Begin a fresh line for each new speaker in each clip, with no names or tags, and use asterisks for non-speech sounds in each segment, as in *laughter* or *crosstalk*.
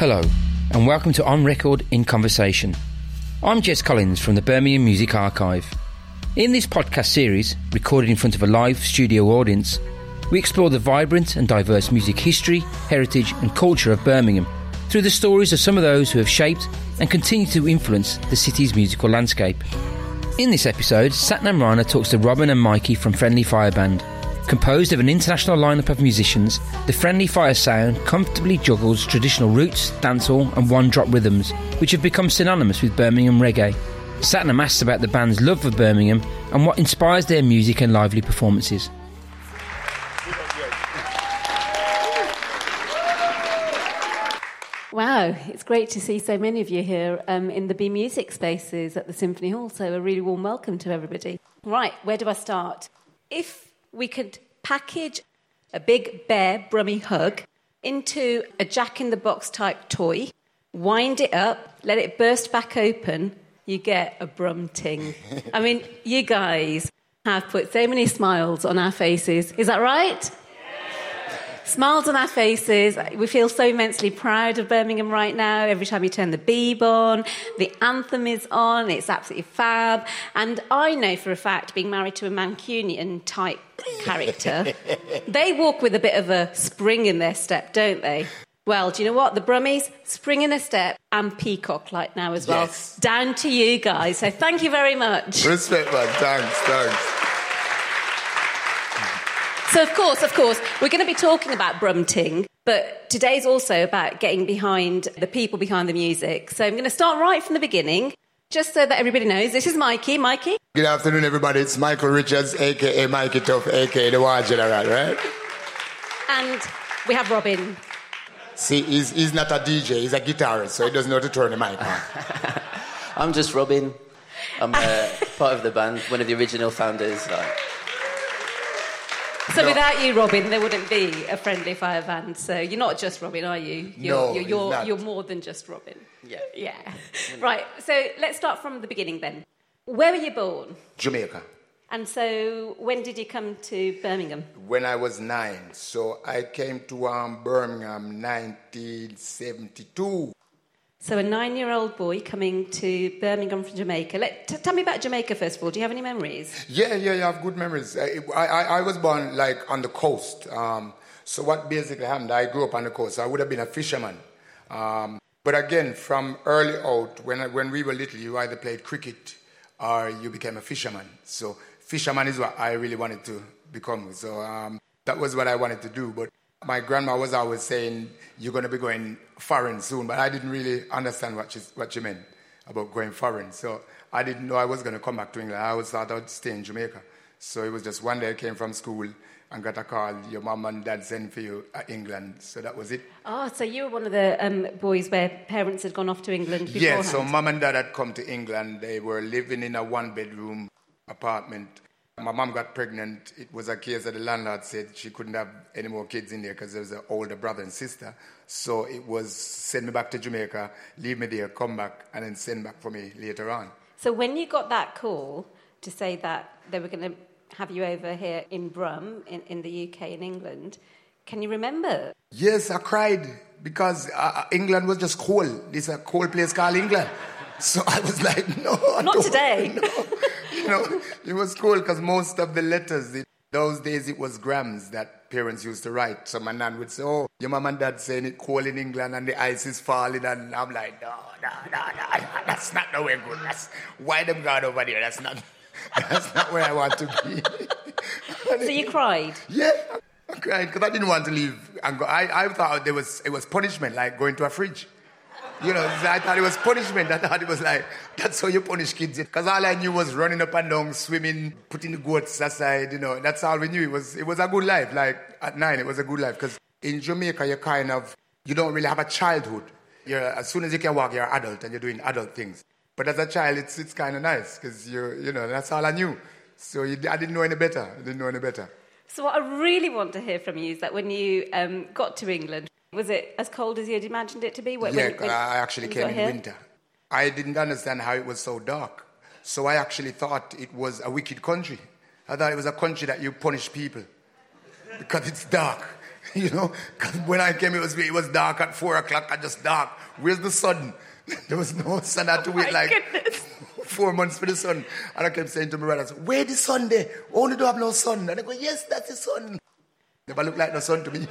Hello, and welcome to On Record in Conversation. I'm Jess Collins from the Birmingham Music Archive. In this podcast series, recorded in front of a live studio audience, we explore the vibrant and diverse music history, heritage, and culture of Birmingham through the stories of some of those who have shaped and continue to influence the city's musical landscape. In this episode, Satnam Rana talks to Robin and Mikey from Friendly Fire Band, Composed of an international lineup of musicians, the Friendly Fire sound comfortably juggles traditional roots, dancehall, and one drop rhythms, which have become synonymous with Birmingham reggae. Satnam asks about the band's love for Birmingham and what inspires their music and lively performances.
Wow, it's great to see so many of you here um, in the B Music spaces at the Symphony Hall. So, a really warm welcome to everybody. Right, where do I start? If we could package a big bear brummy hug into a jack in the box type toy, wind it up, let it burst back open, you get a brum ting. *laughs* I mean, you guys have put so many smiles on our faces. Is that right? Smiles on our faces. We feel so immensely proud of Birmingham right now. Every time you turn the beeb on, the anthem is on. It's absolutely fab. And I know for a fact, being married to a Mancunian type *laughs* character, they walk with a bit of a spring in their step, don't they? Well, do you know what? The Brummies, spring in a step and peacock like now as well.
Yes.
Down to you guys. So thank you very much.
Respect, man. Thanks, thanks.
So, of course, of course, we're going to be talking about Brumting, but today's also about getting behind the people behind the music. So, I'm going to start right from the beginning, just so that everybody knows. This is Mikey. Mikey?
Good afternoon, everybody. It's Michael Richards, aka Myki Tuff, aka the War General, right?
And we have Robin.
See, he's, he's not a DJ, he's a guitarist, so he doesn't know how to turn the mic on. *laughs*
I'm just Robin. I'm uh, part of the band, one of the original founders. Like,
So,
No.
without you, Robin, there wouldn't be a friendly fire band. So, you're not just Robin, are you? You're,
No,
you're, you're, you're more than just Robin.
yeah.
Yeah. *laughs* Right. So, let's start from the beginning then. Where were you born?
Jamaica.
And so, when did you come to Birmingham?
When I was nine, so I came to um, Birmingham 1972.
So, a nine year old boy coming to Birmingham from Jamaica. Let, t- tell me about Jamaica, first of all. Do you have any memories?
Yeah, yeah, yeah, I have good memories. I, I, I was born like on the coast. Um, so what basically happened, I grew up on the coast. I would have been a fisherman. Um, but again, from early out, when, when we were little, you either played cricket or you became a fisherman. So fisherman is what I really wanted to become. So um, that was what I wanted to do. But my grandma was always saying, you're going to be going foreign soon. But I didn't really understand what she, what she meant about going foreign. So I didn't know I was going to come back to England. I always thought I'd stay in Jamaica. So it was just one day I came from school and got a call, your mom and dad sent for you at England. So that was it.
Oh, so you were one of the um, boys where parents had gone off to England beforehand?
Yeah, so mom and dad had come to England. They were living in a one bedroom apartment. My mom got pregnant. It was a case that the landlord said she couldn't have any more kids in there because there was an older brother and sister. So it was send me back to Jamaica, leave me there, come back, and then send back for me later on.
So when you got that call to say that they were going to have you over here in Brum, in, in the UK, in England, can you remember?
Yes, I cried because uh, England was just cold. This is a cold place called England. *laughs* So I was like, no.
Not today. *laughs*
No. *laughs* You know, it was cool because most of the letters, it, those days it was grams that parents used to write. So my nan would say, oh, your mom and dad saying it cold in England and the ice is falling. And I'm like, no, no, no, no, no that's not nowhere good. That's why them gone over there. That's not, *laughs* that's not where I want to be. *laughs*
So you cried.
Yeah, I cried because I didn't want to leave and go. I, I thought there was it was punishment, like going to a fridge. You know, I thought it was punishment. I thought it was like that's how you punish kids. Because all I knew was running up and down, swimming, putting the goats aside. You know, that's all we knew. It was it was a good life. Like at nine, it was a good life. Because in Jamaica, you kind of you don't really have a childhood. You're as soon as you can walk, you're adult and you're doing adult things. But as a child, it's it's kind of nice because you you know that's all I knew. So you, I didn't know any better. I didn't know any better.
So what I really want to hear from you is that when you um, got to England, was it as cold as you had imagined it to be? When,
yeah,
when- when-
I actually came in
here?
winter. I didn't understand how it was so dark. So I actually thought it was a wicked country. I thought it was a country that you punish people because it's dark. *laughs* you know, because when I came, it was it was dark at four o'clock. I just dark. Where's the sun? *laughs* There was no sun. I had to
Oh
wait like
goodness. *laughs*
four months for the sun. And I kept saying to my brothers, "Where the sun there? Only do have no sun." And they go, "Yes, that's the sun." Never look like no sun to me.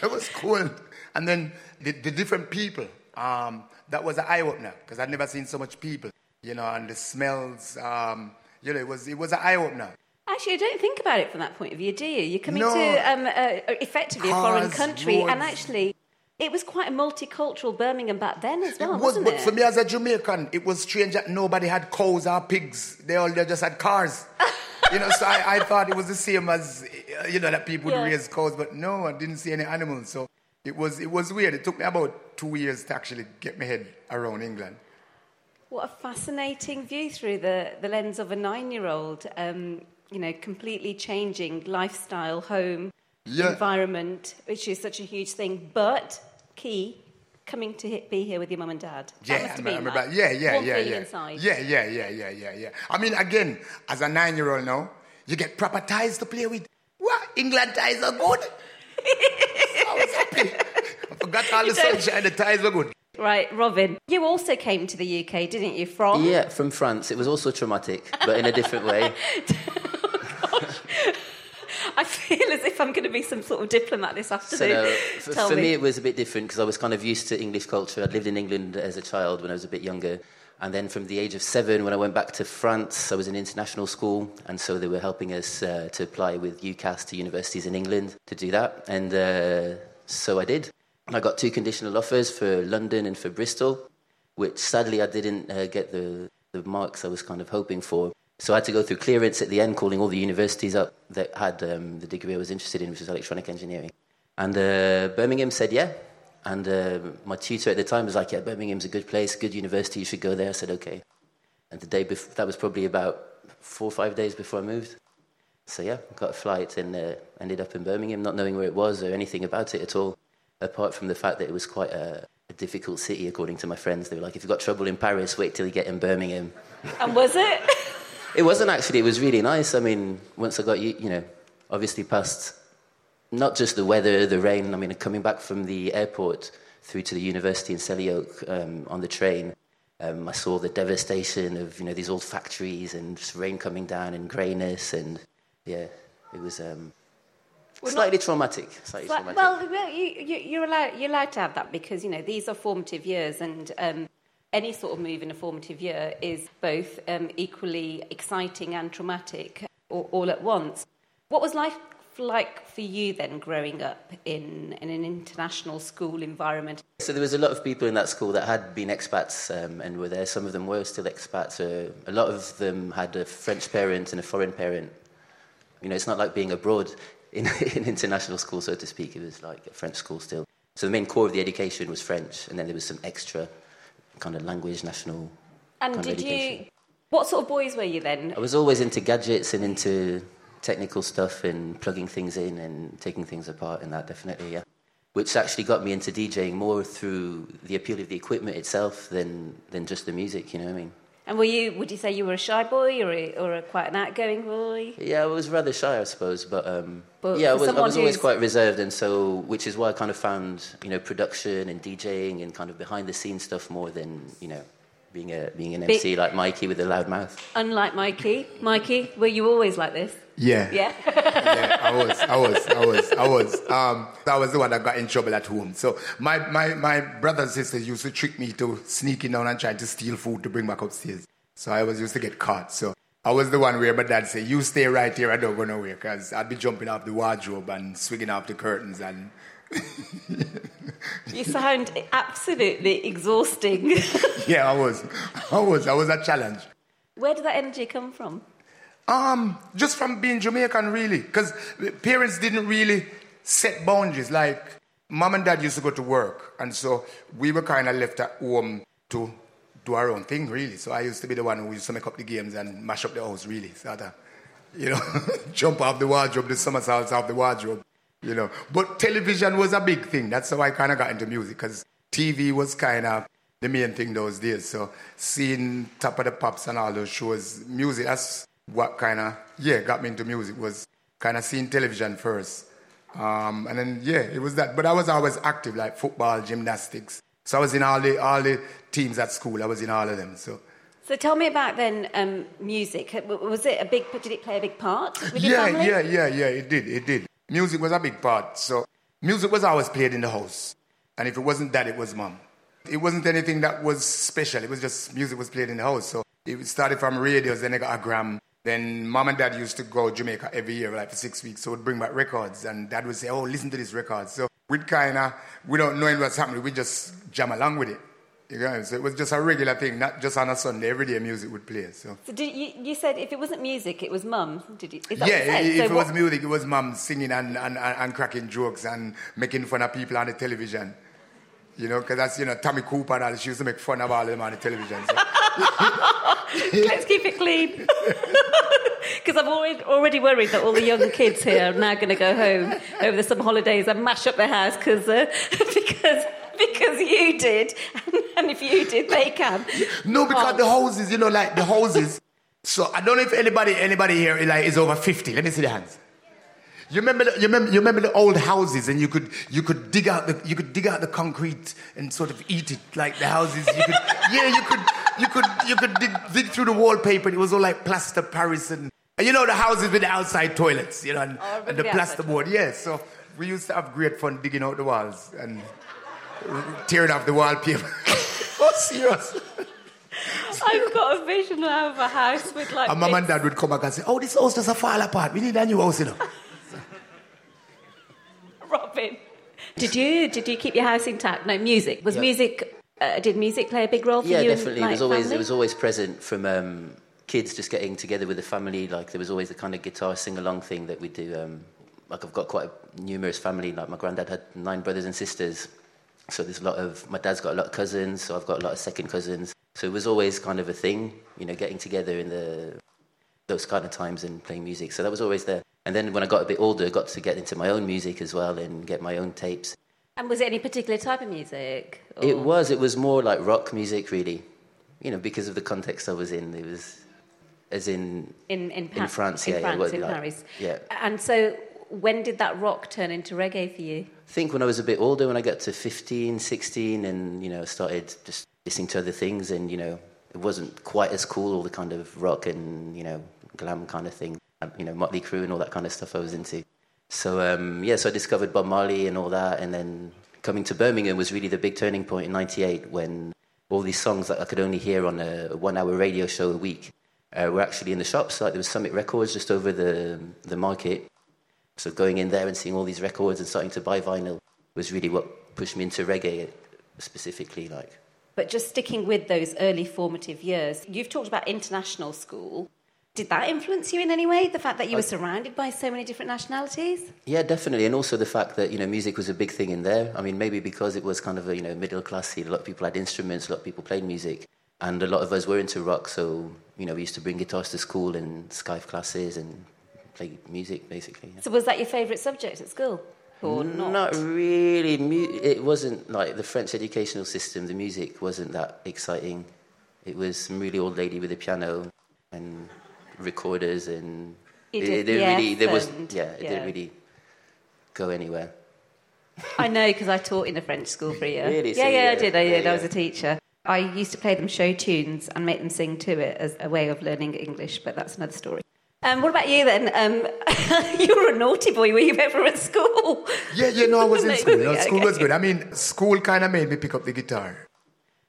*laughs* it was cool. And then the, the different people. Um, that was an eye opener because I'd never seen so much people. You know, and the smells. Um, you know, it was it was an eye opener.
Actually, I don't think about it from that point of view, do you? You're coming
No.
to um, uh, effectively a foreign country, and actually, it was quite a multicultural Birmingham back then as well,
it was,
wasn't
but
it?
for me as a Jamaican, it was strange that nobody had cows or pigs. They all they just had cars. *laughs* you know, so I, I thought it was the same as you know that people
Yeah.
would raise cows, but no, I didn't see any animals. So it was it was weird. It took me about two years to actually get my head around England.
What a fascinating view through the, the lens of a nine year old. Um, you know, completely changing lifestyle, home,
Yeah.
environment, which is such a huge thing. But key, coming to hit, be here with your mum and dad. That
Yeah,
must have
I
been
remember
like.
Yeah, yeah,
warm
yeah,
feeling
yeah.
inside.
Yeah, yeah, yeah, yeah, yeah, yeah. I mean, again, as a nine-year-old now, you get proper ties to play with. What? England ties are good. *laughs* I was happy. I forgot all the sunshine. The ties were good.
Right, Robin, you also came to the UK, didn't you? From
Yeah, from France. It was also traumatic, but in a different way. *laughs*
I feel as if I'm going to be some sort of diplomat this
So
afternoon.
no, for, for
me.
me, it was a bit different because I was kind of used to English culture. I'd lived in England as a child when I was a bit younger. And then from the age of seven, when I went back to France, I was in international school. And so they were helping us uh, to apply with UCAS to universities in England to do that. And uh, so I did. I got two conditional offers for London and for Bristol, which sadly I didn't uh, get the, the marks I was kind of hoping for. So I had to go through clearance at the end, calling all the universities up that had um, the degree I was interested in, which was electronic engineering. And uh, Birmingham said, yeah. And uh, my tutor at the time was like, yeah, Birmingham's a good place, good university, you should go there. I said, okay. And the day before, that was probably about four or five days before I moved. So yeah, got a flight and uh, ended up in Birmingham, not knowing where it was or anything about it at all, apart from the fact that it was quite a, a difficult city, according to my friends. They were like, if you've got trouble in Paris, wait till you get in Birmingham.
And was it? *laughs*
It wasn't actually. It was really nice. I mean, once I got you, you know, obviously past not just the weather, the rain. I mean, coming back from the airport through to the university in Selly Oak um, on the train, um, I saw the devastation of you know these old factories and just rain coming down and greyness and yeah, it was um,
Well,
slightly traumatic. Slightly
Well,
traumatic.
well, well, you, you, you're allowed you're allowed to have that because you know these are formative years, and um, any sort of move in a formative year is both um, equally exciting and traumatic, all, at once. What was life like for you then, growing up in, in an international school environment?
So there was a lot of people in that school that had been expats um, and were there. Some of them were still expats. Uh, a lot of them had a French parent and a foreign parent. You know, it's not like being abroad in *laughs* in international school, so to speak. It was like a French school still. So the main core of the education was French, and then there was some extra kind of language, national.
And did you? What sort of boys were you then?
I was always into gadgets and into technical stuff and plugging things in and taking things apart, and that definitely, yeah. Which actually got me into DJing more through the appeal of the equipment itself than, than just the music, you know what I mean?
And were you? Would you say you were a shy boy or a, or a quite an outgoing boy?
Yeah, I was rather shy, I suppose, but, um,
But
yeah, I was, I was always quite reserved, and so which is why I kind of found you know production and DJing and kind of behind the scenes stuff more than you know being a being an
Big-
MC like Mikey with a loud mouth.
Unlike Mikey, Mikey, were you always like this?
Yeah.
Yeah. *laughs*
yeah, I was, I was, I was, I was. Um, I was the one that got in trouble at home. So my, my, my brothers and sisters used to trick me to sneaking down and trying to steal food to bring back upstairs. So I was used to get caught. So I was the one where my dad said, "You stay right here. I don't go nowhere," because I'd be jumping off the wardrobe and swinging off the curtains and. *laughs*
You sound absolutely exhausting. *laughs*
Yeah, I was, I was, I was a challenge.
Where did that energy come from?
Um, just from being Jamaican, really, because parents didn't really set boundaries. Like mom and dad used to go to work, and so we were kind of left at home to do our own thing, really. So I used to be the one who used to make up the games and mash up the house, really. So that, you know, *laughs* jump off the wardrobe, the somersaults off the wardrobe, you know. But television was a big thing. That's how I kind of got into music, because TV was kind of the main thing those days. So seeing Top of the Pops and all those shows, music, that's what kind of, yeah, got me into music was kind of seeing television first Um, and then yeah, it was that. But I was always active, like football, gymnastics. So I was in all the all the teams at school. I was in all of them. So.
So tell me about then um, music. Was it a big? Did it play a big part
yeah,
family?
Yeah, yeah, yeah. It did. It did. Music was a big part. So music was always played in the house, and if it wasn't that, it was mom. It wasn't anything that was special. It was just music was played in the house. So it started from radios. Then I got a gram. Then mom and dad used to go Jamaica every year, like for six weeks. So we'd bring back records, and dad would say, "Oh, listen to this record." So we'd kind of, without knowing what's happening, we just jam along with it. You know, so it was just a regular thing, not just on a Sunday. Every day music would play. So,
so did you, you said if it wasn't music, it was mum. Did you?
yeah, if so it what? was music, it was mum singing and, and, and, cracking jokes and making fun of people on the television. You know, because that's you know Tommy Cooper and all. She used to make fun of all of them on the television. So. *laughs*
Let's keep it clean. *laughs* Because I'm already, already worried that all the young kids here are now going to go home over the summer holidays and mash up their house because uh, *laughs* because because you did, if you did, they can. *laughs*
No, because oh. the houses, you know, like the houses. So I don't know if anybody anybody here like is over fifty. Let me see the hands. You remember, the, you remember, you remember the old houses, and you could you could dig out the you could dig out the concrete and sort of eat it like the houses. You could, *laughs* yeah, you could you could you could dig, dig through the wallpaper, and it was all like plaster Paris and, and you know the houses with the outside toilets, you know, and, oh, and the, the plasterboard. Yes, yeah, so we used to have great fun digging out the walls and tearing off the wallpaper. *laughs* oh, serious.
I've got a vision now of a house with like.
And mom and dad would come back and say, "Oh, this house doesn't fall apart. We need a new house, you know."
Robin, did you did you keep your house intact? No, music was music. Uh, did music play a big role for
yeah,
you?
Yeah, definitely.
In, like,
it was always
family?
it was always present from um, kids just getting together with the family. Like there was always the kind of guitar sing along thing that we do. Um, like I've got quite a numerous family. Like my granddad had nine brothers and sisters, so there's a lot of my dad's got a lot of cousins, so I've got a lot of second cousins. So it was always kind of a thing, you know, getting together in the those kind of times and playing music. So that was always there. And then when I got a bit older, I got to get into my own music as well and get my own tapes.
And was it any particular type of music?
Or? It was. It was more like rock music, really. You know, because of the context I was in. It was, as in
in in, pa-
in France,
in
yeah,
France,
yeah,
in
like,
Paris.
Yeah.
And so, when did that rock turn into reggae for you?
I think when I was a bit older, when I got to 15, 16, and you know, started just listening to other things, and you know, it wasn't quite as cool all the kind of rock and you know glam kind of thing. You know, Motley Crue and all that kind of stuff I was into. So um, yeah, so I discovered Bob Marley and all that, and then coming to Birmingham was really the big turning point in '98 when all these songs that I could only hear on a one-hour radio show a week uh, were actually in the shops. Like there was Summit Records just over the the market. So going in there and seeing all these records and starting to buy vinyl was really what pushed me into reggae specifically. Like,
but just sticking with those early formative years, you've talked about international school. Did that influence you in any way? The fact that you were surrounded by so many different nationalities?
Yeah, definitely, and also the fact that you know music was a big thing in there. I mean, maybe because it was kind of a you know middle class scene. A lot of people had instruments, a lot of people played music, and a lot of us were into rock. So you know, we used to bring guitars to school and Skype classes and play music, basically.
So was that your favourite subject at school? Or not?
Not really. It wasn't like the French educational system. The music wasn't that exciting. It was some really old lady with a piano and recorders and
it,
it,
it
yeah, really there was yeah it
yeah.
didn't really go anywhere.
I know because I taught in a French school for a year.
Really?
Yeah,
So,
yeah, I did. I did.
yeah,
I was a teacher. I used to play them show tunes and make them sing to it as a way of learning English, but that's another story. Um, what about you then? Um, *laughs* you were a naughty boy. Were you ever at school?
Yeah, yeah, no, I was in *laughs*
No,
school.
Okay.
school was good. I mean, school kind of made me pick up the guitar.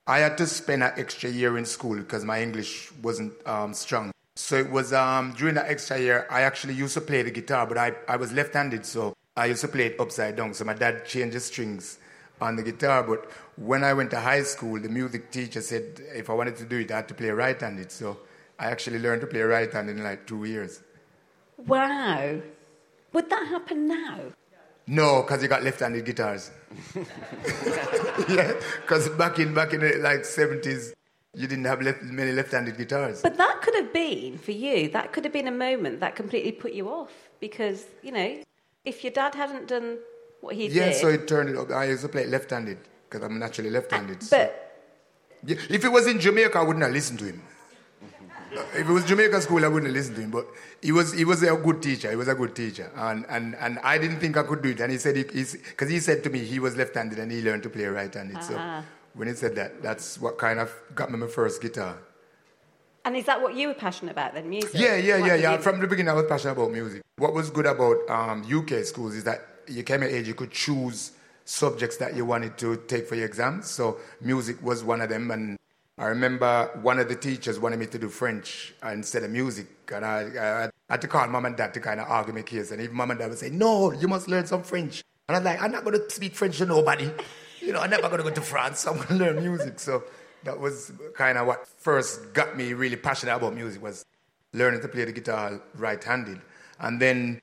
I had to spend an extra year in school because my English wasn't um, strong. So it was um, during that extra year, I actually used to play the guitar, but I, I was left handed, so I used to play it upside down. So my dad changed the strings on the guitar. But when I went to high school, the music teacher said if I wanted to do it, I had to play right handed. So I actually learned to play right hand in like two years.
Wow. Would that happen now?
No, because you got left-handed guitars. *laughs* yeah, because back in back in the, like seventies, you didn't have left, many left-handed guitars.
But that could have been, for you, that could have been a moment that completely put you off because, you know, if your dad hadn't done what he
yeah,
did.
Yeah, so it turned it up. I used to play left-handed because I'm naturally left-handed. so-
But
Yeah, if it was in Jamaica, I wouldn't have listened to him. *laughs* if it was Jamaica school, I wouldn't listen to him. But he was he was a good teacher. He was a good teacher, and and, and I didn't think I could do it. And he said because he, he, said to me he was left-handed and he learned to play right-handed. Uh-huh. So when he said that, that's what kind of got me my first guitar.
And is that what you were passionate about then, music?
Yeah, yeah, what yeah, yeah. You... From the beginning, I was passionate about music. What was good about um, UK schools is that you came at age, you could choose subjects that you wanted to take for your exams. So music was one of them, and I remember one of the teachers wanted me to do French instead of music, and I, I, had to call mom and dad to kind of argue my case. And even mom and dad would say, "No, you must learn some French." And I'm like, "I'm not going to speak French to nobody. *laughs* You know, I'm never going to go to France. I'm going to learn music." So that was kind of what first got me really passionate about music was learning to play the guitar right-handed, and then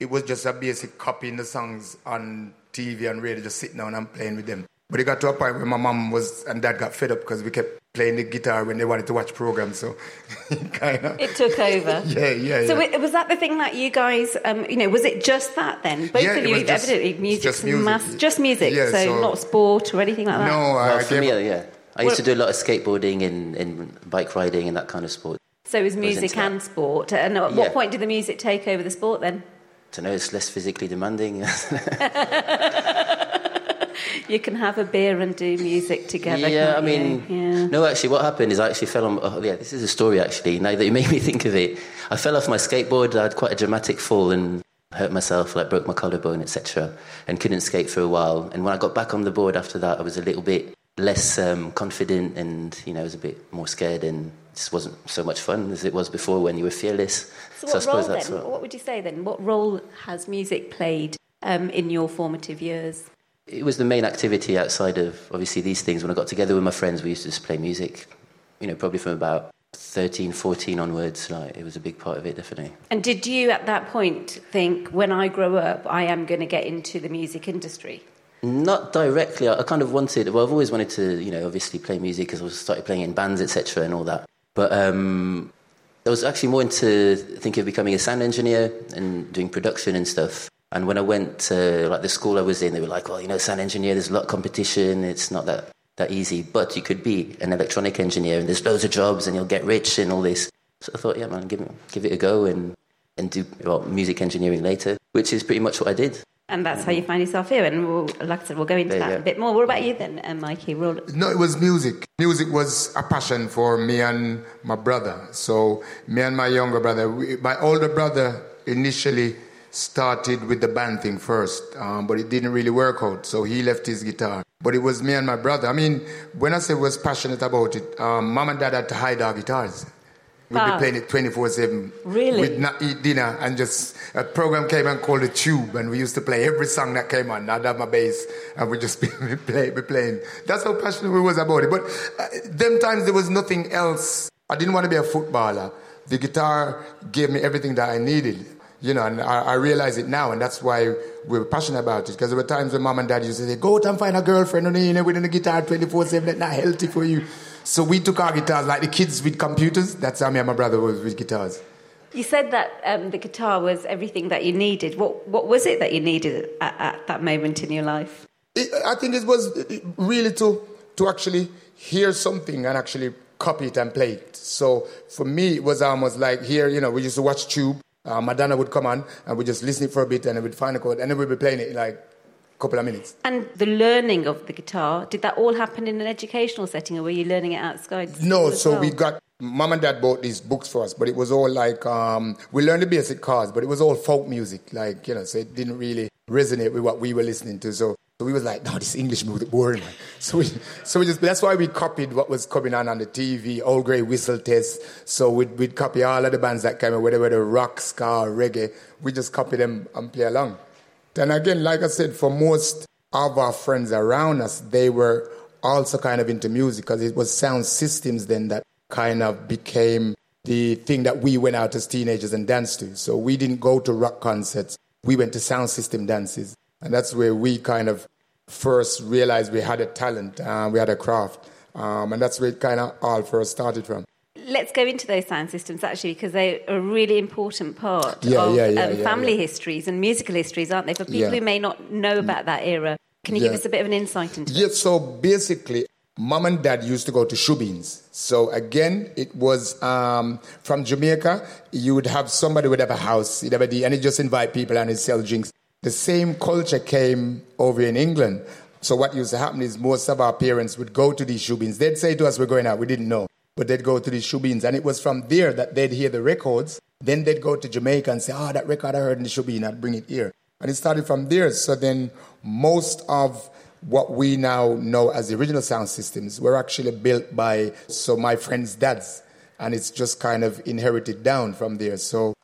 it was just a basic copying the songs on TV and radio, just sitting down and playing with them. But it got to a point where my mom was and dad got fed up because we kept playing the guitar when they wanted to watch programs. So *laughs* kind of
it took over. *laughs*
yeah, yeah.
So
yeah.
was that the thing that you guys, um, you know, was it just that then? Both
yeah,
of you evidently music, just music, mass, just music. Yeah, so, so, not sport or anything like that.
No,
well, for me, yeah. I used to do a lot of skateboarding and, and bike riding and that kind of sport.
So it was music was and sport. And at what point did the music take over the sport then?
To know it's less physically demanding. *laughs*
you can have a beer and do music together.
Yeah, I mean, yeah. no, actually, what happened is I actually fell on. Oh, yeah, this is a story actually. Now that you *laughs* made me think of it, I fell off my skateboard. I had quite a dramatic fall and hurt myself, like broke my collarbone, etc., and couldn't skate for a while. And when I got back on the board after that, I was a little bit less um, confident, and you know, I was a bit more scared, and it just wasn't so much fun as it was before when you were fearless.
So, what so role then? What... what... would you say then? What role has music played um, in your formative years?
It was the main activity outside of obviously these things. When I got together with my friends, we used to just play music. You know, probably from about 13, 14 onwards. Like it was a big part of it, definitely.
And did you at that point think, when I grow up, I am going to get into the music industry?
Not directly. I, kind of wanted. Well, I've always wanted to, you know, obviously play music because I started playing in bands, etc., and all that. But um, I was actually more into thinking of becoming a sound engineer and doing production and stuff. And when I went to like the school I was in, they were like, "Well, you know, sound engineer, there's a lot of competition. It's not that that easy, but you could be an electronic engineer, and there's loads of jobs, and you'll get rich and all this." So I thought, yeah, man, give it give it a go and and do well, music engineering later, which is pretty much what I did.
And that's how you find yourself here. And we'll, like I said, we'll go into that a bit more. What about you then, uh, Mikey? Roll.
No, it was music. Music was a passion for me and my brother. So me and my younger brother, we, my older brother initially started with the band thing first, um, but it didn't really work out. So he left his guitar. But it was me and my brother. I mean, when I say was passionate about it, um, mom and dad had to hide our guitars. We'd wow. be playing it 24 7.
Really?
We'd not eat dinner and just, a program came and called The Tube, and we used to play every song that came on. I'd have my bass, and we'd just *laughs* be, play, be playing. That's how passionate we was about it. But uh, them times there was nothing else. I didn't want to be a footballer. The guitar gave me everything that I needed you know, and I, I, realize it now, and that's why we are passionate about it. Because there were times when mom and dad used to say, "Go out and find a girlfriend, and you know, with a guitar twenty four seven. That's not healthy for you." So we took our guitars, like the kids with computers. That's how me and my brother was with guitars.
You said that um, the guitar was everything that you needed. What what was it that you needed at, at that moment in your life?
It, I think it was really to to actually hear something and actually copy it and play it. So for me, it was almost like here, you know, we used to watch Tube uh, Madonna would come on and we'd just listen for a bit and we'd find a chord and then we'd be playing it like a couple of minutes.
And the learning of the guitar, did that all happen in an educational setting or were you learning it outside?
No, so well? we got, mom and dad bought these books for us, but it was all like, um, we learned the basic chords, but it was all folk music, like, you know, so it didn't really resonate with what we were listening to. So so we was like, no, this English music boring. Man. *laughs* So we, so we just, that's why we copied what was coming on on the TV, Old Grey Whistle Test. So we'd, we'd copy all of the bands that came whether were the rock, ska, reggae. We just copy them and play along. Then again, like I said, for most of our friends around us, they were also kind of into music because it was sound systems then that kind of became the thing that we went out as teenagers and danced to. So we didn't go to rock concerts. We went to sound system dances. And that's where we kind of first realized we had a talent, uh, we had a craft. Um, and that's where it kind of all first started from.
Let's go into those sound systems actually, because they're a really important part
yeah,
of
yeah, yeah,
um, family histories and musical histories, aren't they? For people who may not know about that era, can you give us a bit of an insight into
Yeah, so basically, mom and dad used to go to shebeens. So again, it was um, from Jamaica. You would have somebody would have a house, and he just invite people and he'd sell drinks. The same culture came over in England. So what used to happen is most of our parents would go to these shebeens. They'd say to us, "We're going out." We didn't know, but they'd go to these shebeens, and it was from there that they'd hear the records. Then they'd go to Jamaica and say, "Oh, that record I heard in the shebeen, I'd bring it here." And it started from there. So then most of what we now know as the original sound systems were actually built by so my friends' dads, and it's just kind of inherited down from there. So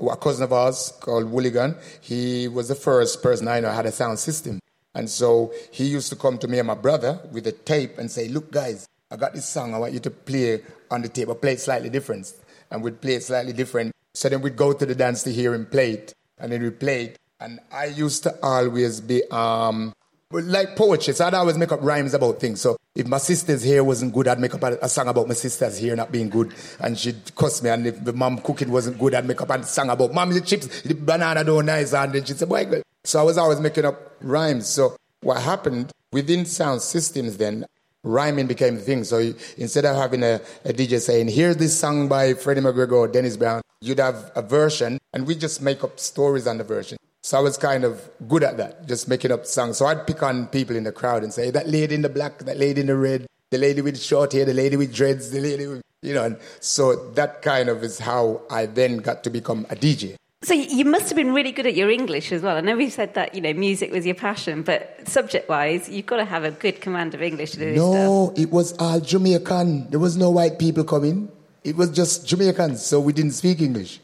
a cousin of ours called Wooligan, he was the first person I know had a sound system. And so he used to come to me and my brother with a tape and say, Look, guys, I got this song I want you to play on the tape, but play it slightly different. And we'd play it slightly different. So then we'd go to the dance to hear him play it. And then we'd play it. And I used to always be um, like poetry, so I'd always make up rhymes about things. So if my sister's hair wasn't good, I'd make up a, a, song about my sister's hair not being good, and she'd cuss me. And if the mom cooking wasn't good, I'd make up a song about mom the chips, the banana don't nice, and then she'd say, "Boy, good." So I was always making up rhymes. So what happened within sound systems then? Rhyming became the thing. So instead of having a, a DJ saying, here's this song by Freddie McGregor or Dennis Brown, you'd have a version and we just make up stories on the version. So I was kind of good at that, just making up songs. So I'd pick on people in the crowd and say, that lady in the black, that lady in the red, the lady with short hair, the lady with dreads, the lady with, you know. And so that kind of is how I then got to become a DJ.
So you must have been really good at your English as well. I know we said that you know music was your passion, but subject-wise, you've got to have a good command of English to do
No, stuff. it was all Jamaican. There was no white people coming. It was just Jamaicans, so we didn't speak English.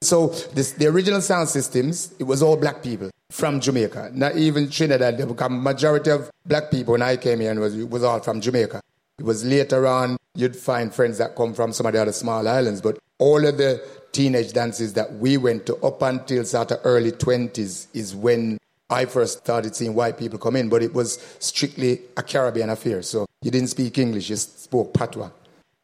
So this, the original sound systems, it was all black people from Jamaica. Not even Trinidad. They become majority of black people when I came here was, it was all from Jamaica. It was later on you'd find friends that come from some of the other small islands, but all of the teenage dances that we went to up until sort of early 20s is when I first started seeing white people come in, but it was strictly a Caribbean affair. So you didn't speak English, you spoke patois.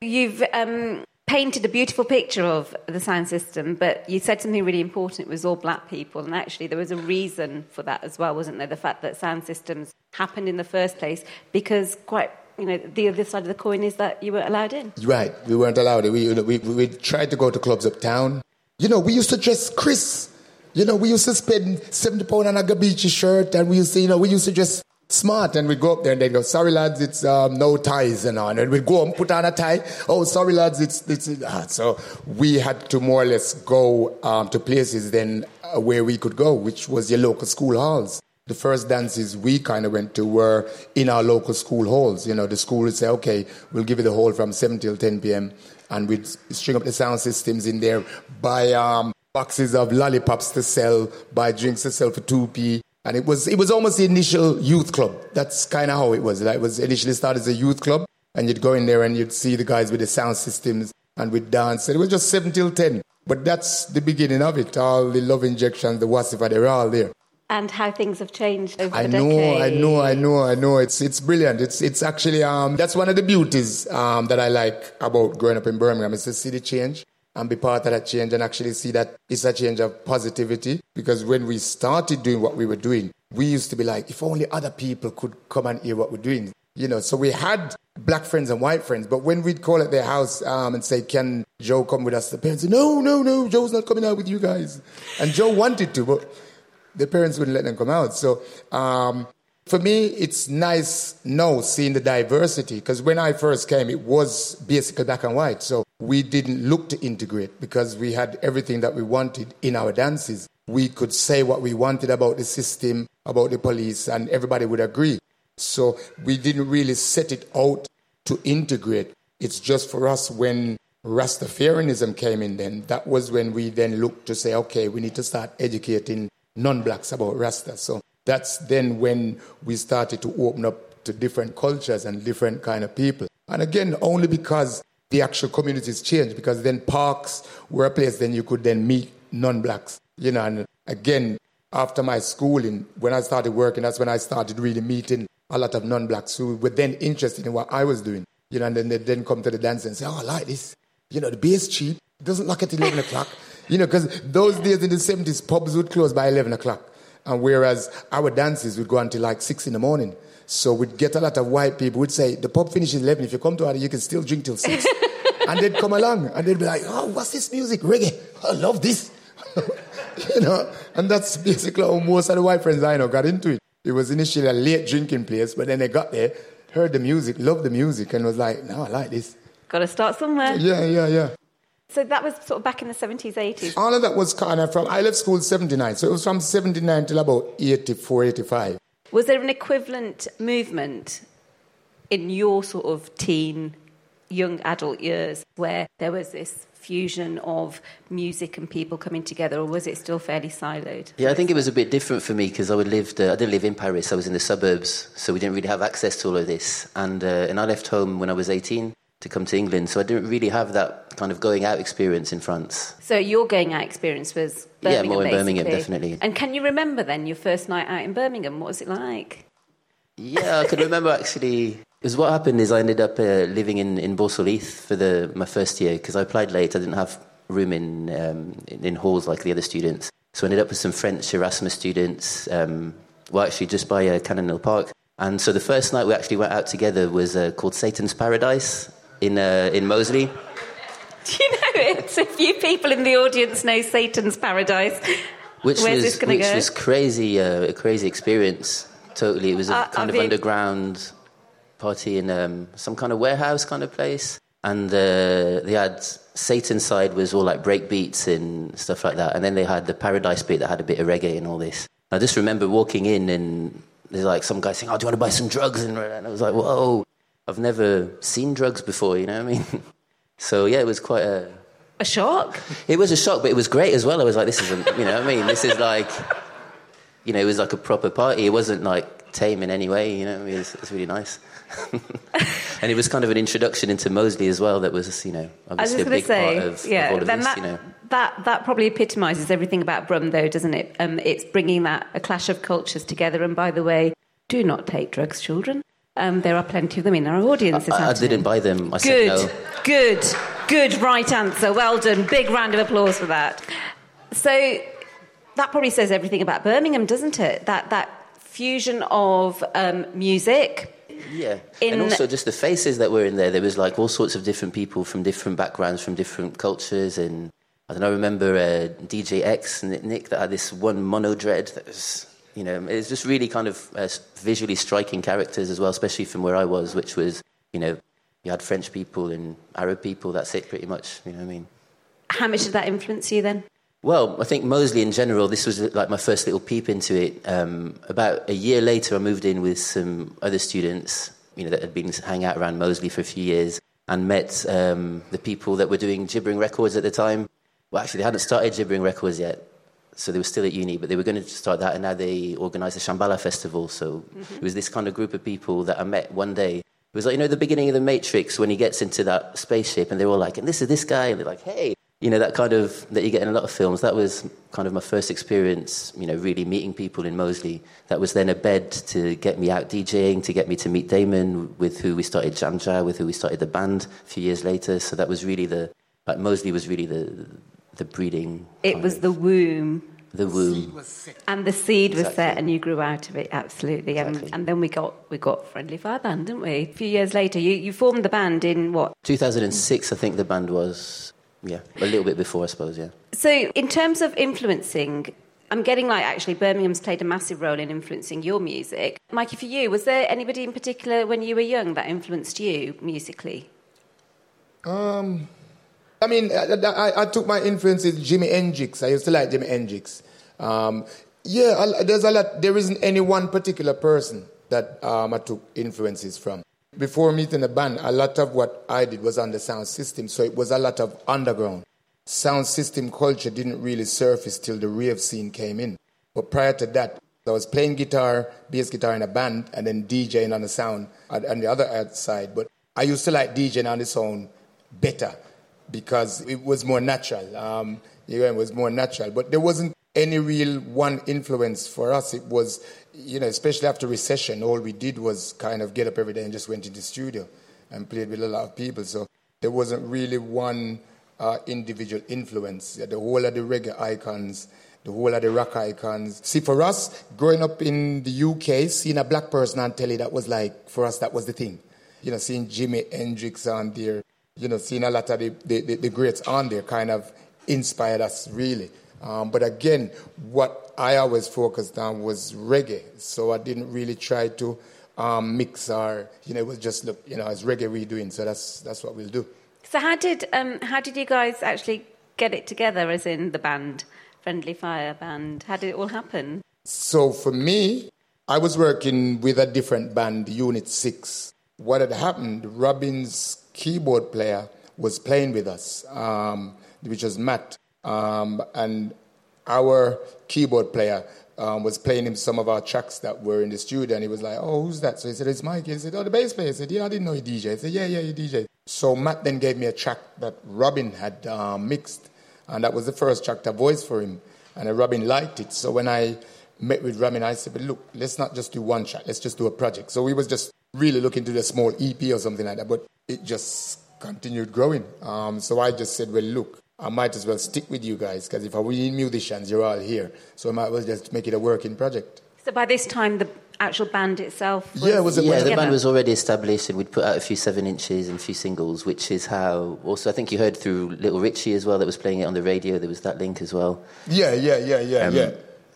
You've um, painted a beautiful picture of the sound system, but you said something really important. It was all black people, and actually, there was a reason for that as well, wasn't there? The fact that sound systems happened in the first place because quite. You know, the other side of the coin is that you weren't allowed in.
Right, we weren't allowed. We, we, we tried to go to clubs uptown. You know, we used to dress Chris. You know, we used to spend 70 pounds on a Gabicci shirt, and we used to, you know, we used to dress smart and we'd go up there and they'd go, sorry lads, it's um, no ties and on. And we'd go and put on a tie. Oh, sorry lads, it's, it's, ah. so we had to more or less go um, to places then uh, where we could go, which was your local school halls. The first dances we kind of went to were in our local school halls. You know, the school would say, okay, we'll give you the hall from 7 till 10 p.m. And we'd string up the sound systems in there, buy um, boxes of lollipops to sell, buy drinks to sell for 2p and it was, it was almost the initial youth club. That's kind of how it was. Like it was initially started as a youth club, and you'd go in there and you'd see the guys with the sound systems and we'd dance. And it was just 7 till 10. But that's the beginning of it. All the love injections, the wasifa, they're all there.
And how things have changed over
I
the
know,
decade.
I know, I know, I know. It's it's brilliant. It's it's actually um that's one of the beauties um that I like about growing up in Birmingham is to see the change and be part of that change and actually see that it's a change of positivity. Because when we started doing what we were doing, we used to be like, if only other people could come and hear what we're doing. You know, so we had black friends and white friends, but when we'd call at their house um, and say, Can Joe come with us? The parents said, No, no, no, Joe's not coming out with you guys. And Joe wanted to, but the parents wouldn't let them come out. So um, for me, it's nice now seeing the diversity because when I first came, it was basically black and white. So we didn't look to integrate because we had everything that we wanted in our dances. We could say what we wanted about the system, about the police, and everybody would agree. So we didn't really set it out to integrate. It's just for us when Rastafarianism came in then, that was when we then looked to say, okay, we need to start educating non-blacks about Rasta. So that's then when we started to open up to different cultures and different kind of people. And again, only because the actual communities changed because then parks were a place then you could then meet non-blacks, you know, and again, after my schooling, when I started working, that's when I started really meeting a lot of non-blacks who were then interested in what I was doing, you know, and then they then come to the dance and say, oh, I like this. You know, the bass cheap. It doesn't lock at 11 o'clock. You know, because those days in the 70s, pubs would close by 11 o'clock. And whereas our dances would go until like 6 in the morning. So we'd get a lot of white people would say, the pub finishes 11. If you come to it, you can still drink till 6. *laughs* and they'd come along and they'd be like, oh, what's this music? Reggae. I love this. *laughs* you know, and that's basically how most of the white friends I know got into it. It was initially a late drinking place, but then they got there, heard the music, loved the music, and was like, no, I like this.
Got to start somewhere.
Yeah, yeah, yeah.
So that was sort of back in the 70s, 80s.
All of that was kind of from, I left school 79, so it was from 79 till about 84, 85.
Was there an equivalent movement in your sort of teen, young adult years where there was this fusion of music and people coming together, or was it still fairly siloed?
Yeah, I think it was a bit different for me because I would lived. Uh, I didn't live in Paris. I was in the suburbs, so we didn't really have access to all of this. And uh, and I left home when I was eighteen to come to England, so I didn't really have that kind of going out experience in France.
So your going out experience was Birmingham,
yeah, more in
basically.
Birmingham, definitely.
And can you remember then your first night out in Birmingham? What was it like?
Yeah, I can remember actually. Because what happened is I ended up uh, living in, in Balsall Heath for the, my first year because I applied late. I didn't have room in, um, in, in halls like the other students. So I ended up with some French Erasmus students, um, well, actually just by uh, Cannon Hill Park. And so the first night we actually went out together was uh, called Satan's Paradise in, uh, in Moseley. *laughs*
Do you know it? A few people in the audience know Satan's Paradise.
Which
Where's
was,
this going to
which
go?
was crazy, uh, a crazy experience. Totally, it was a
Uh,
kind of underground party in um, some kind of warehouse kind of place, and uh, they had Satan's side was all like break beats and stuff like that, and then they had the Paradise beat that had a bit of reggae and all this. I just remember walking in and there's like some guy saying, "Oh, do you want to buy some drugs?" And I was like, "Whoa, I've never seen drugs before," you know what I mean? *laughs* so yeah, it was quite a
A shock?
it was a shock, but it was great as well. I was like, this is, a, you know what I mean? This is like, you know, it was like a proper party. It wasn't like tame in any way, you know, it was, it was really nice. *laughs* and it was kind of an introduction into Moseley as well that was, you know,
I was
obviously a big
say,
part of,
yeah,
of all of this,
that,
you know.
that, that probably epitomises everything about Brum, though, doesn't it? Um, it's bringing that a clash of cultures together. And by the way, do not take drugs, children. Um, there are plenty of them in our audience.
I, I didn't buy them. I
Good,
said no.
good, good, right answer. Well done. Big round of applause for that. So that probably says everything about Birmingham, doesn't it? That that fusion of um, music.
Yeah,
In-
and also just the faces that were in there. There was like all sorts of different people from different backgrounds, from different cultures, and I don't know. I remember uh, DJ X Nick, Nick that had this one mono dread that was, you know, it's just really kind of uh, visually striking characters as well, especially from where I was, which was, you know, you had French people and Arab people. That's it, pretty much. You know what I mean?
How much did that influence you then?
Well, I think Moseley in general, this was like my first little peep into it. Um, about a year later, I moved in with some other students, you know, that had been hanging out around Moseley for a few years and met um, the people that were doing Gibbering Records at the time. Well, actually, they hadn't started Gibbering Records yet, so they were still at uni, but they were going to start that, and now they organised the Shambala Festival. So mm-hmm. it was this kind of group of people that I met one day. It was like, you know, the beginning of The Matrix when he gets into that spaceship and they're all like, and this is this guy, and they're like, hey, you know, that kind of, that you get in a lot of films. That was kind of my first experience, you know, really meeting people in Moseley. That was then a bed to get me out DJing, to get me to meet Damon, with who we started Janja, with who we started the band a few years later. So that was really the, like, Moseley was really the, the breeding.
It was
of-
the womb.
the womb.
And the seed was
Exactly.
set, and you grew out of it. Absolutely. And,
Exactly.
and then we got we got Friendly Fire Band, didn't we? A few years later, you, you formed the band in what?
2006, I think the band was, yeah, a little bit before, I suppose, yeah.
So, in terms of influencing, I'm getting like actually Birmingham's played a massive role in influencing your music. Mikey, for you, was there anybody in particular when you were young that influenced you musically?
Um, I mean, I, I, I took my influences Jimi Hendrix. I used to like Jimi Hendrix. Um, yeah, I, there's a lot. There isn't any one particular person that um, I took influences from. Before meeting the band, a lot of what I did was on the sound system, so it was a lot of underground. Sound system culture didn't really surface till the rave scene came in. But prior to that, I was playing guitar, bass guitar in a band, and then DJing on the sound on on the other side. But I used to like DJing on the sound better because it was more natural. Um, yeah, it was more natural. But there wasn't any real one influence for us. It was, you know, especially after recession, all we did was kind of get up every day and just went into the studio and played with a lot of people. So there wasn't really one uh, individual influence. The whole of the reggae icons the whole of the rock icons. See, for us, growing up in the UK, seeing a black person on telly, that was like, for us, that was the thing. You know, seeing Jimi Hendrix on there, you know, seeing a lot of the, the, the greats on there kind of inspired us, really. Um, but again, what I always focused on was reggae. So I didn't really try to um, mix our, you know, it was just, look, you know, it's reggae we're doing. So that's, that's what we'll do.
So how did, um, how did you guys actually get it together, as in the band, Friendly Fire Band? How did it all happen?
So for me, I was working with a different band, Unit 6. What had happened, Robin's keyboard player was playing with us, um, which was Matt. Um, and our keyboard player um, was playing him some of our tracks that were in the studio, and he was like, "Oh, who's that?" So he said, "It's Mike." He said, "Oh, the bass player." I said, "Yeah, I didn't know you DJ." I said, "Yeah, yeah, you DJ." So Matt then gave me a track that Robin had um, mixed, and that was the first track to voice for him, and Robin liked it. So when I met with Robin, I said, "But look, let's not just do one track. Let's just do a project." So we was just really looking to do a small EP or something like that, but it just continued growing. Um, so I just said, "Well, look." I might as well stick with you guys because if I we need musicians, you're all here. So I might as well just make it a working project.
So by this time, the actual band itself.
Was yeah, it was
yeah. The band was already established, and we'd put out a few seven inches and a few singles, which is how. Also, I think you heard through Little Richie as well that was playing it on the radio. There was that link as well.
Yeah, yeah, yeah, yeah, um, yeah.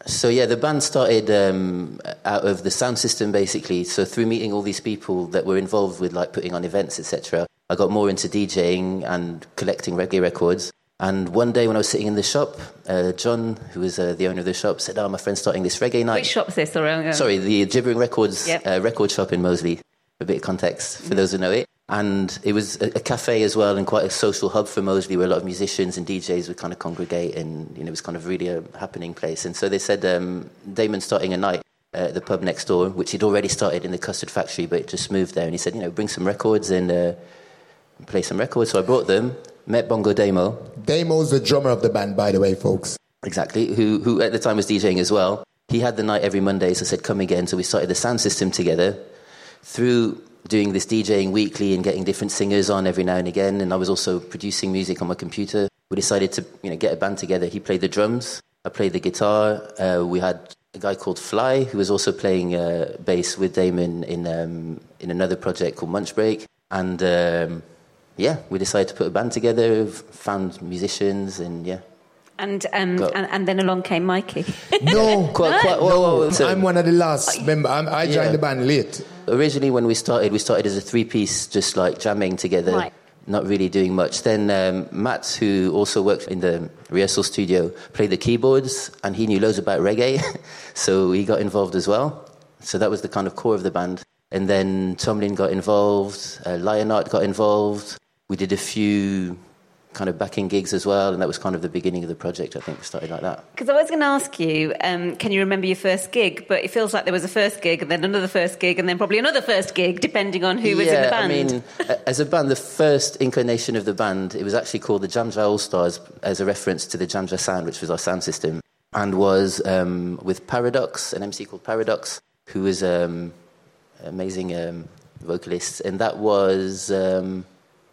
So yeah, the band started um, out of the sound system basically. So through meeting all these people that were involved with like putting on events, etc., I got more into DJing and collecting reggae records. And one day when I was sitting in the shop, uh, John, who was uh, the owner of the shop, said, "Oh, my friend's starting this reggae night."
Which shop's this? Sorry,
Sorry, the Jibbering Records yep. uh, record shop in Moseley. For a bit of context for those who know it. And it was a, cafe as well, and quite a social hub for Moseley, where a lot of musicians and DJs would kind of congregate, and you know, it was kind of really a happening place. And so they said, um, Damon's starting a night at the pub next door, which he'd already started in the custard factory, but it just moved there. And he said, you know, bring some records and uh, play some records. So I brought them met Bongo Damo.
Damo's the drummer of the band, by the way, folks.
Exactly, who, who at the time was DJing as well. He had the night every Monday, so I said, come again. So we started the sound system together. Through doing this DJing weekly and getting different singers on every now and again, and I was also producing music on my computer, we decided to you know, get a band together. He played the drums, I played the guitar. Uh, we had a guy called Fly, who was also playing uh, bass with Damon in, um, in another project called Munch Break. And... Um, yeah, we decided to put a band together, found musicians, and yeah.
And, um, and, and then along came Mikey. *laughs*
no, quite, quite, well, no, I'm one of the last member. I'm, i joined yeah. the band late.
Originally, when we started, we started as a three-piece, just like jamming together. Right. Not really doing much. Then um, Matt, who also worked in the rehearsal studio, played the keyboards, and he knew loads about reggae, *laughs* so he got involved as well. So that was the kind of core of the band. And then Tomlin got involved, uh, Lionheart got involved, we did a few kind of backing gigs as well, and that was kind of the beginning of the project. I think we started like that.
Because I was going to ask you, um, can you remember your first gig? But it feels like there was a first gig, and then another first gig, and then probably another first gig, depending on who
yeah,
was in the band.
I mean, as a band, the first inclination of the band, it was actually called the Jamja All Stars as a reference to the Jamja sound, which was our sound system, and was um, with Paradox, an MC called Paradox, who was um, amazing um, vocalist, and that was. Um,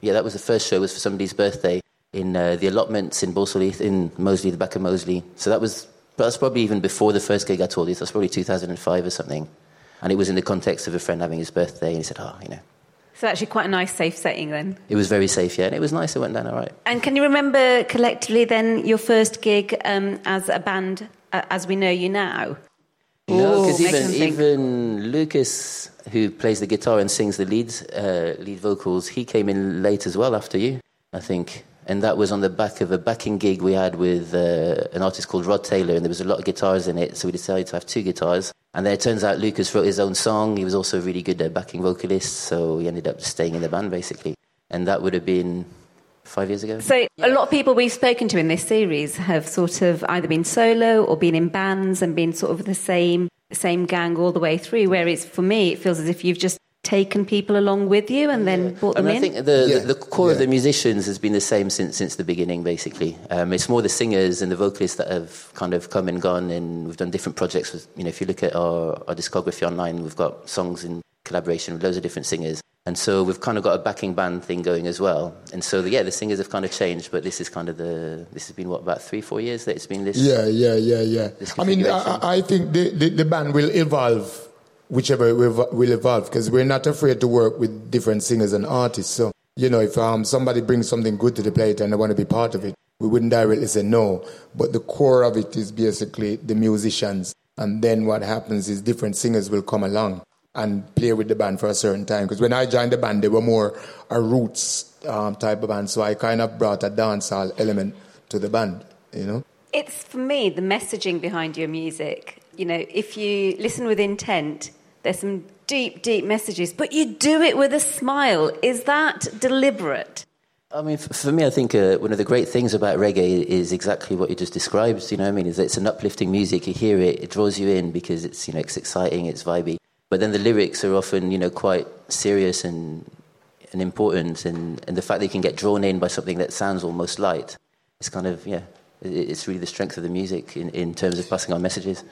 yeah, that was the first show. It was for somebody's birthday in uh, the allotments in Balsall in Moseley, the back of Moseley. So that was that's probably even before the first gig I told you. That's probably 2005 or something. And it was in the context of a friend having his birthday, and he said, "Oh, you know."
So actually, quite a nice, safe setting then.
It was very safe, yeah, and it was nice. It went down all right.
And can you remember collectively then your first gig um, as a band, uh, as we know you now?
No, because even even Lucas, who plays the guitar and sings the lead uh, lead vocals, he came in late as well after you, I think. And that was on the back of a backing gig we had with uh, an artist called Rod Taylor, and there was a lot of guitars in it, so we decided to have two guitars. And then it turns out Lucas wrote his own song. He was also a really good uh, backing vocalist, so he ended up staying in the band basically. And that would have been five years ago.
So a lot of people we've spoken to in this series have sort of either been solo or been in bands and been sort of the same same gang all the way through. Whereas for me, it feels as if you've just taken people along with you and then yeah. brought them
I mean,
in.
I think the, yeah. the, the, core yeah. of the musicians has been the same since since the beginning. Basically, um, it's more the singers and the vocalists that have kind of come and gone, and we've done different projects. With you know, if you look at our, our discography online, we've got songs in collaboration with loads of different singers. And so we've kind of got a backing band thing going as well. And so, yeah, the singers have kind of changed, but this is kind of the, this has been what, about three, four years that it's been this?
Yeah, yeah, yeah, yeah. I mean, I, I, think the, the, the, band will evolve whichever will evolve because we're not afraid to work with different singers and artists. So, you know, if um, somebody brings something good to the plate and they want to be part of it, we wouldn't directly say no. But the core of it is basically the musicians. And then what happens is different singers will come along and play with the band for a certain time. Because when I joined the band, they were more a roots um, type of band. So I kind of brought a dancehall element to the band, you know?
It's for me the messaging behind your music. You know, if you listen with intent, there's some deep, deep messages, but you do it with a smile. Is that deliberate?
I mean, for me, I think uh, one of the great things about reggae is exactly what you just described. You know, I mean, is it's an uplifting music. You hear it, it draws you in because it's you know it's exciting, it's vibey. But then the lyrics are often, you know, quite serious and and important, and, and the fact that you can get drawn in by something that sounds almost light, it's kind of yeah, it's really the strength of the music in, in terms of passing on messages.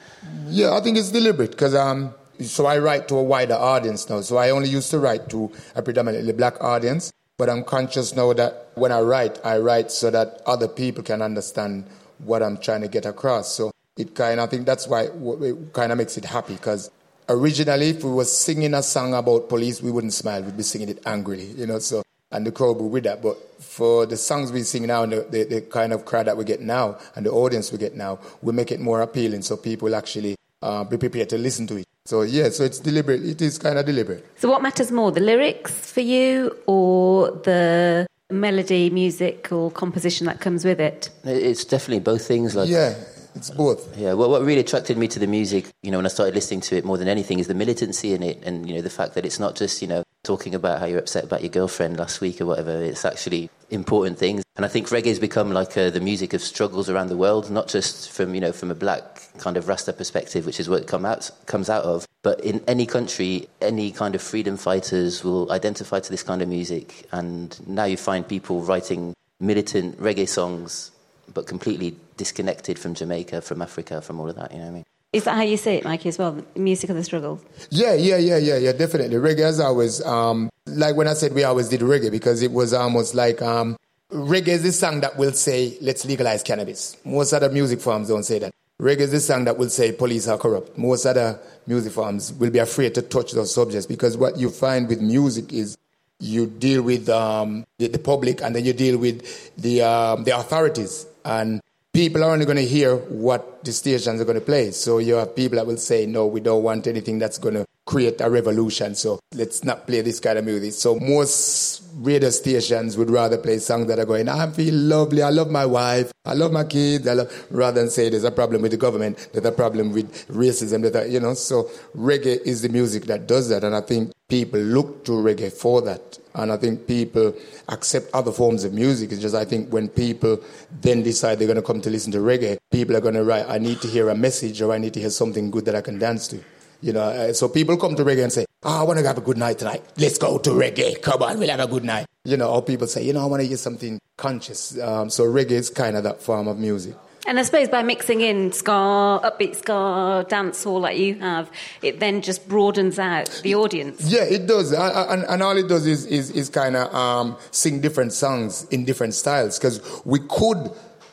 Yeah, I think it's deliberate because um, so I write to a wider audience now. So I only used to write to a predominantly black audience, but I'm conscious now that when I write, I write so that other people can understand what I'm trying to get across. So it kind of, I think that's why it kind of makes it happy because originally, if we were singing a song about police, we wouldn't smile. We'd be singing it angrily, you know. So and the crowd will with that. But for the songs we sing now and the, the, the, kind of crowd that we get now and the audience we get now, we make it more appealing so people actually uh, be prepared to listen to it. So yeah, so it's deliberate. It is kind of deliberate.
So what matters more, the lyrics for you or the melody, music, or composition that comes with it?
It's definitely both things. Like
yeah, it's both.
Yeah, well, what really attracted me to the music, you know, when I started listening to it more than anything, is the militancy in it, and you know, the fact that it's not just you know talking about how you're upset about your girlfriend last week or whatever. It's actually important things, and I think reggae has become like uh, the music of struggles around the world, not just from you know from a black kind of Rasta perspective, which is what it come out comes out of, but in any country, any kind of freedom fighters will identify to this kind of music, and now you find people writing militant reggae songs but completely disconnected from Jamaica, from Africa, from all of that. You know what I mean?
Is that how you see it, Mikey, as well? Music of the struggle?
Yeah, yeah, yeah, yeah, yeah, definitely. Reggae has always, um, like when I said we always did reggae, because it was almost like um, reggae is the song that will say, let's legalize cannabis. Most other music forms don't say that. Reggae is the song that will say police are corrupt. Most other music forms will be afraid to touch those subjects because what you find with music is you deal with um, the, the, public and then you deal with the, um, the authorities. And people are only going to hear what the stations are going to play. So you have people that will say, no, we don't want anything that's going to create a revolution. So let's not play this kind of music. So most radio stations would rather play songs that are going, I feel lovely. I love my wife. I love my kids. Love, rather than say there's a problem with the government, there's a problem with racism, that, you know. So reggae is the music that does that. And I think people look to reggae for that. And I think people accept other forms of music. It's just, I think when people then decide they're going to come to listen to reggae, people are going to write, I need to hear a message or I need to hear something good that I can dance to. You know, uh, so people come to reggae and say, oh, I want to have a good night tonight. Let's go to reggae. Come on, we'll have a good night. You know, or people say, you know, I want to hear something conscious. Um, so reggae is kind of that form of music.
And I suppose by mixing in ska, upbeat ska, dancehall like you have, it then just broadens out the audience.
Yeah, it does. And, and all it does is, is, is kind of um, sing different songs in different styles. Because we could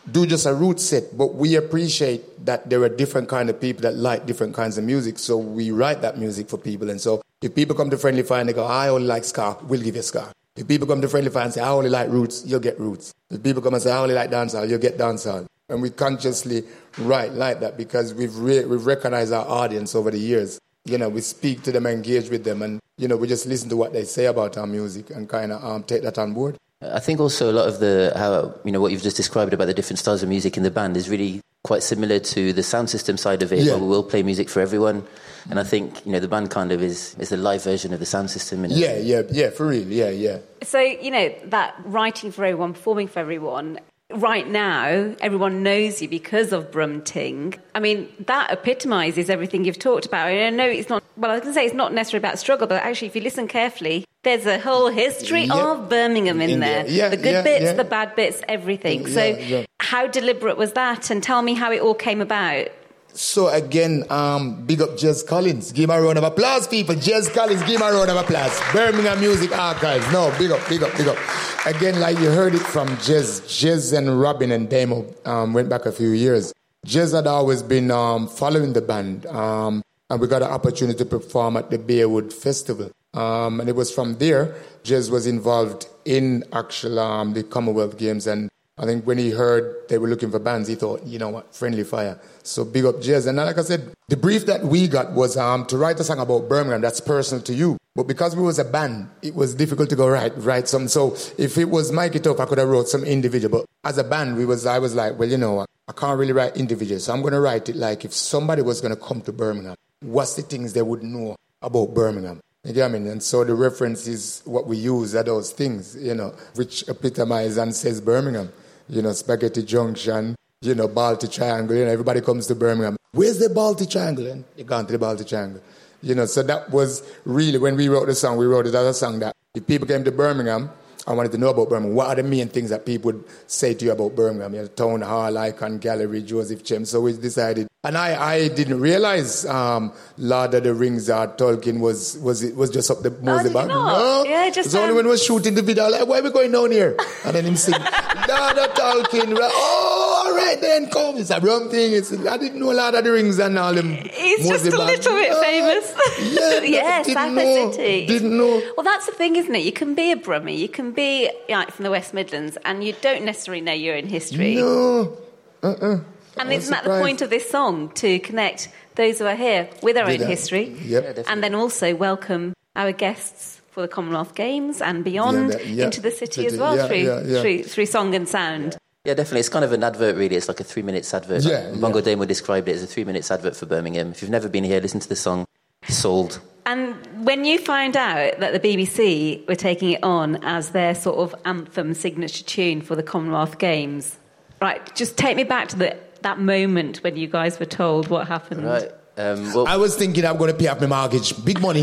do just a root set, but we appreciate that there are different kind of people that like different kinds of music. So we write that music for people. And so if people come to Friendly Fire and they go, I only like ska, we'll give you ska. If people come to Friendly Fire and say, I only like roots, you'll get roots. If people come and say, I only like dancehall, you'll get dancehall. And we consciously write like that because we've, re- we've recognized our audience over the years. You know, we speak to them, engage with them, and, you know, we just listen to what they say about our music and kind of um, take that on board.
I think also a lot of the how you know what you've just described about the different styles of music in the band is really quite similar to the sound system side of it. Yeah. Where we will play music for everyone, and I think you know the band kind of is is the live version of the sound system.
Yeah, yeah, yeah, for real, yeah, yeah.
So you know that writing for everyone, performing for everyone right now, everyone knows you because of Brumting. I mean, that epitomises everything you've talked about. And I know it's not, well, I was going to say it's not necessarily about struggle, but actually, if you listen carefully, there's a whole history of Birmingham in, in there. Yeah, the good yeah, bits, yeah. the bad bits, everything. So, how deliberate was that? And tell me how it all came about.
So again, um, big up Jez Collins. Give him a round of applause, people. Jez Collins, give him a round of applause. Birmingham Music Archives. No, big up, big up, big up. Again, like you heard it from Jez, Jez and Robin and Damo um, went back a few years. Jez had always been um, following the band, um, and we got an opportunity to perform at the Bearwood Festival. Um, and it was from there, Jez was involved in actual um, the Commonwealth Games and I think when he heard they were looking for bands, he thought, you know what, friendly fire. So big up Jez. And like I said, the brief that we got was um, to write a song about Birmingham that's personal to you. But because we was a band, it was difficult to go write write some. So if it was Myki Tuff, I could have wrote some individual. But as a band, we was I was like, well, you know what, I can't really write individual. So I'm going to write it like if somebody was going to come to Birmingham, what's the things they would know about Birmingham? You get I mean? And so the reference is what we use are those things, you know, which epitomize and says Birmingham you know, Spaghetti Junction, you know, Balti Triangle. You know, everybody comes to Birmingham. Where's the Balti Triangle? And you gone to the Balti Triangle. You know, so that was really, when we wrote the song, we wrote it as a song that if people came to Birmingham, I wanted to know about Birmingham. What are the main things that people would say to you about Birmingham? You know, Town Hall, Ikon Gallery, Joseph Chem. So we decided, and I, I didn't realize um, Lord of the Rings or Tolkien was was was just up the Moseley
oh, No, yeah, just
um... only when we was shooting the video, like, why are we going down here? And then him sing, Lord of Tolkien. Oh, all right then, come. It's a wrong thing. It's I didn't know Lord of the Rings and all them.
He's just a little bit famous.
Yeah, *laughs*
yes,
didn't know,
City.
Didn't know.
Well, that's the thing, isn't it? You can be a Brummie, you can be like from the West Midlands, and you don't necessarily know your own history.
No. Uh-uh.
And isn't that the point of this song to connect those who are here with our
With
own
that.
history,
Yep.
and then also welcome our guests for the Commonwealth Games and beyond
Yeah, that- yeah.
into the city as well
yeah,
through,
yeah, yeah.
through through song and sound.
Yeah, definitely. It's kind of an advert, really. It's like a three minutes advert.
Yeah,
Bongo
yeah.
Damo described it as a three minutes advert for Birmingham. If you've never been here, listen to the song. Sold.
And when you find out that the BBC were taking it on as their sort of anthem signature tune for the Commonwealth Games, right? Just take me back to the, that moment when you guys were told what happened.
Right. Um, well,
I was thinking I'm going to pay off my mortgage. Big money.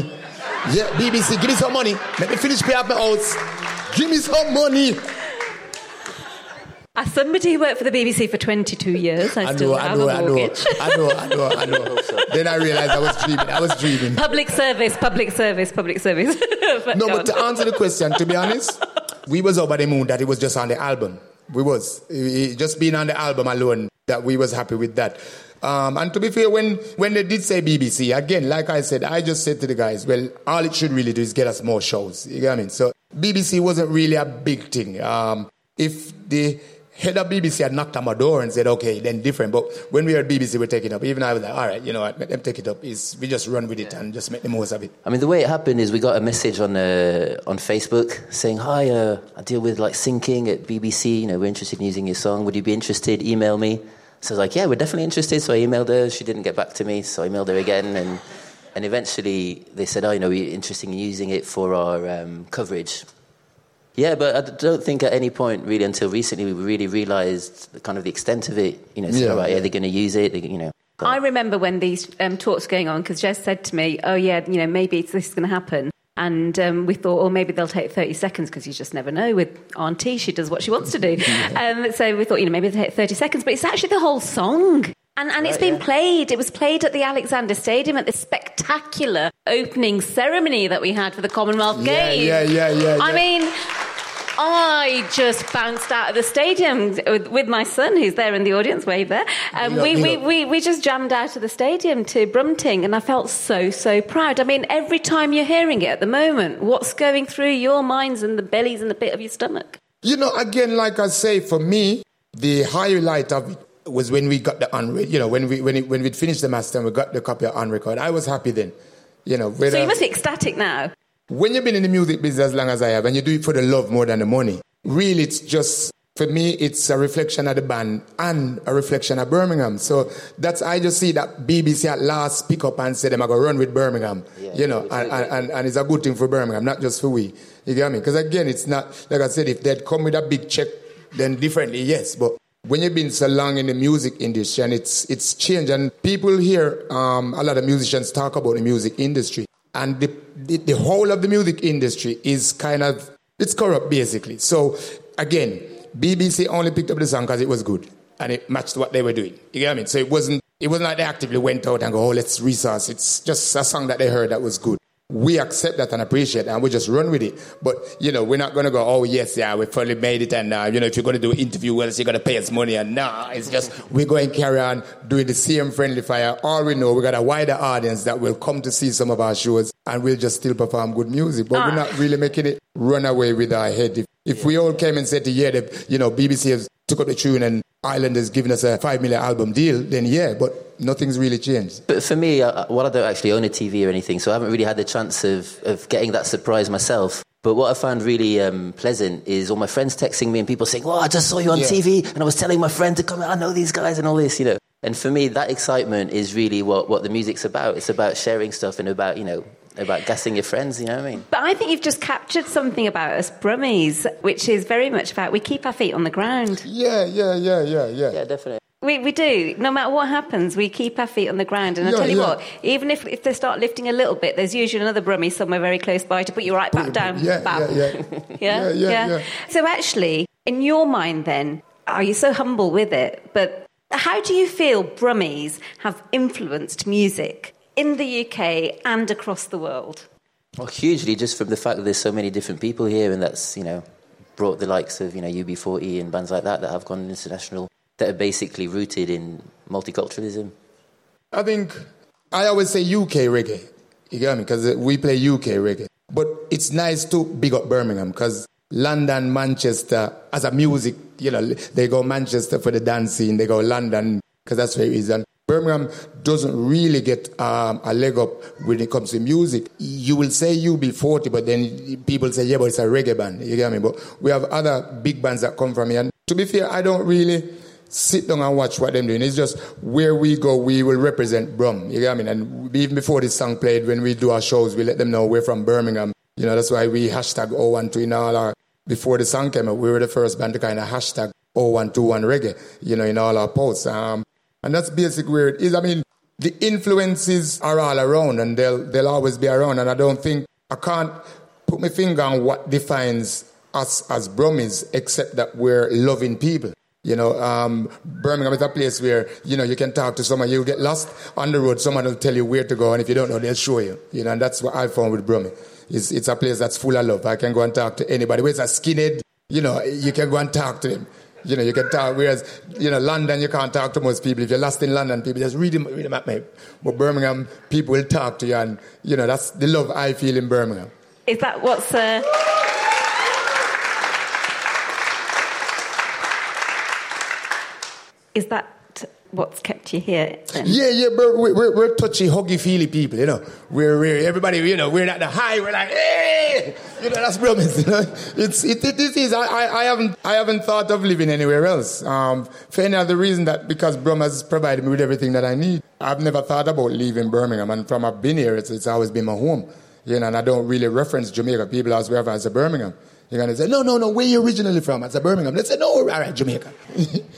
Yeah, BBC, give me some money. Let me finish pay off my house. Give me some money.
As somebody who worked for the BBC for 22 years, I,
I
still
know, I
have
know,
a
I know,
mortgage.
I know, I know, I know. then I realized I was dreaming. I was dreaming.
public service, public service, public service. *laughs* but
No, but to answer the question, to be honest, we was over the moon that it was just on the album. We was It- it- just being on the album alone that we was happy with that. Um, and to be fair, when when they did say BBC again, like I said, I just said to the guys, well, all it should really do is get us more shows. You get what I mean? So BBC wasn't really a big thing. Um, if the head of BBC had knocked on my door and said, okay, then different. But when we were at BBC, we're taking it up. Even I was like, all right, you know what, let them take it up. It's, we just run with it and just make the most of it.
I mean, the way it happened is we got a message on uh, on Facebook saying, "Hi, uh, I deal with like syncing at BBC. You know, we're interested in using your song. Would you be interested? Email me." So I was like, "Yeah, we're definitely interested." So I emailed her. She didn't get back to me, so I emailed her again, and and eventually they said, "Oh, you know, we're interested in using it for our um, coverage." Yeah, but I don't think at any point really until recently we really realised the, kind of the extent of it. You know, so,
Yeah,
all right,
yeah.
are they going to use it? They, you know.
I remember when these um, talks were going on because Jez said to me, "Oh yeah, you know maybe it's, this is going to happen." And um, we thought, oh, maybe they'll take 30 seconds because you just never know with Auntie. She does what she wants to do. *laughs* um, so we thought, you know, maybe they'll take 30 seconds. But it's actually the whole song. And, and it's been
yeah.
played. It was played at the Alexander Stadium at the spectacular opening ceremony that we had for the Commonwealth
Yeah,
Games.
yeah, yeah, yeah,
I
yeah.
mean, I just bounced out of the stadium with, with my son, who's there in the audience. Wave there. Um, we, we, we, we just jammed out of the stadium to Brumting, and I felt so, so proud. I mean, every time you're hearing it at the moment, what's going through your minds and the bellies and the pit of your stomach?
You know, again, like I say, for me, the highlight of it was when we got the on, you know, when we when it, when we'd finished the master and we got the copy on record. I was happy then. You know, whether,
So you must be ecstatic now.
When you've been in the music business as long as I have, and you do it for the love more than the money, really, it's just for me, it's a reflection of the band and a reflection of Birmingham. So that's I just see that BBC at last pick up and say them I go run with Birmingham,
Yeah,
you know, and, and, and, and it's a good thing for Birmingham, not just for we. You get me? Because again, it's not like I said, if they'd come with a big check, then differently, yes, but. When you've been so long in the music industry and it's it's changed, and people hear um, a lot of musicians talk about the music industry, and the, the the whole of the music industry is kind of it's corrupt basically. So again, BBC only picked up the song because it was good and it matched what they were doing. You get what I mean? So it wasn't It wasn't like they actively went out and go, oh, let's resource. It's just a song that they heard that was good. We accept that and appreciate it and we just run with it. But, you know, we're not going to go, oh, yes, yeah, we finally made it. And, uh, you know, if you're going to do an interview, well, so you're going to pay us money. And nah, it's just, we're going to carry on doing the same friendly fire. All we know, we got a wider audience that will come to see some of our shows and we'll just still perform good music. But we're not really making it run away with our head. If, if we all came and said to yeah, the, you know, BBC has took up the tune and Island has given us a five million album deal, then yeah, but nothing's really changed.
But for me, uh, well, I don't actually own a TV or anything, so I haven't really had the chance of, of getting that surprise myself. But what I found really um, pleasant is all my friends texting me and people saying, "Well, I just saw you on
Yeah.
TV, and I was telling my friend to come. out. I know these guys and all this, you know." And for me, that excitement is really what, what the music's about. It's about sharing stuff and about you know about gassing your friends. You know what I mean?
But I think you've just captured something about us Brummies, which is very much about we keep our feet on the ground.
Yeah, yeah, yeah, yeah, yeah.
Yeah, definitely.
We, we do. No matter what happens, we keep our feet on the ground. And I tell you
yeah.
what, even if, if they start lifting a little bit, there's usually another Brummie somewhere very close by to put you right back down.
Yeah, yeah, *laughs* yeah.
Yeah,
Yeah, yeah, yeah.
So actually, in your mind, then, are you so humble with it? But how do you feel Brummies have influenced music in the UK and across the world?
Well, hugely, just from the fact that there's so many different people here, and that's you know brought the likes of you know UB40 and bands like that that have gone international that are basically rooted in multiculturalism.
I think I always say UK reggae. You get me? Because we play UK reggae. But it's nice to big up Birmingham because London, Manchester, as a music, you know, they go Manchester for the dance scene, they go London because that's where it is. And Birmingham doesn't really get um, a leg up when it comes to music. You will say UB40, but then people say, yeah, but it's a reggae band. You get me? But we have other big bands that come from here. And to be fair, I don't really sit down and watch what they're doing. It's just where we go, we will represent Brum. You get mean? And even before this song played, when we do our shows, we let them know we're from Birmingham. You know, that's why we hashtag 012 in all our, before the song came out, we were the first band to kind of hashtag 0121 reggae, you know, in all our posts. Um, and that's basically where it is. I mean, the influences are all around and they'll, they'll always be around. And I don't think, I can't put my finger on what defines us as Brummies, except that we're loving people. You know, um, Birmingham is a place where, you know, you can talk to someone, you'll get lost on the road, someone will tell you where to go, and if you don't know, they'll show you. You know, and that's what I found with Brummie. It's, it's a place that's full of love. I can go and talk to anybody. Where's a skinhead? You know, you can go and talk to him. You know, you can talk, whereas, you know, London, you can't talk to most people. If you're lost in London, people just read them, read them at me. But Birmingham, people will talk to you, and, you know, that's the love I feel in Birmingham.
Is that what's. Uh... Is that what's kept you here then?
Yeah, yeah, bro. We're, we're, we're touchy, huggy, feely people, you know. We're, we're everybody, you know, we're at the high. We're like, hey, you know, that's promise. You know, it's it, it, it is. I, I, I haven't I haven't thought of living anywhere else. Um, for any other reason that because Brum has provided me with everything that I need. I've never thought about leaving Birmingham, and from I've been here, it's, it's always been my home. You know, and I don't really reference Jamaica. People ask wherever I say Birmingham. You're gonna say, no, no, no. Where you originally from? I said Birmingham. Let's say, no, all right, Jamaica.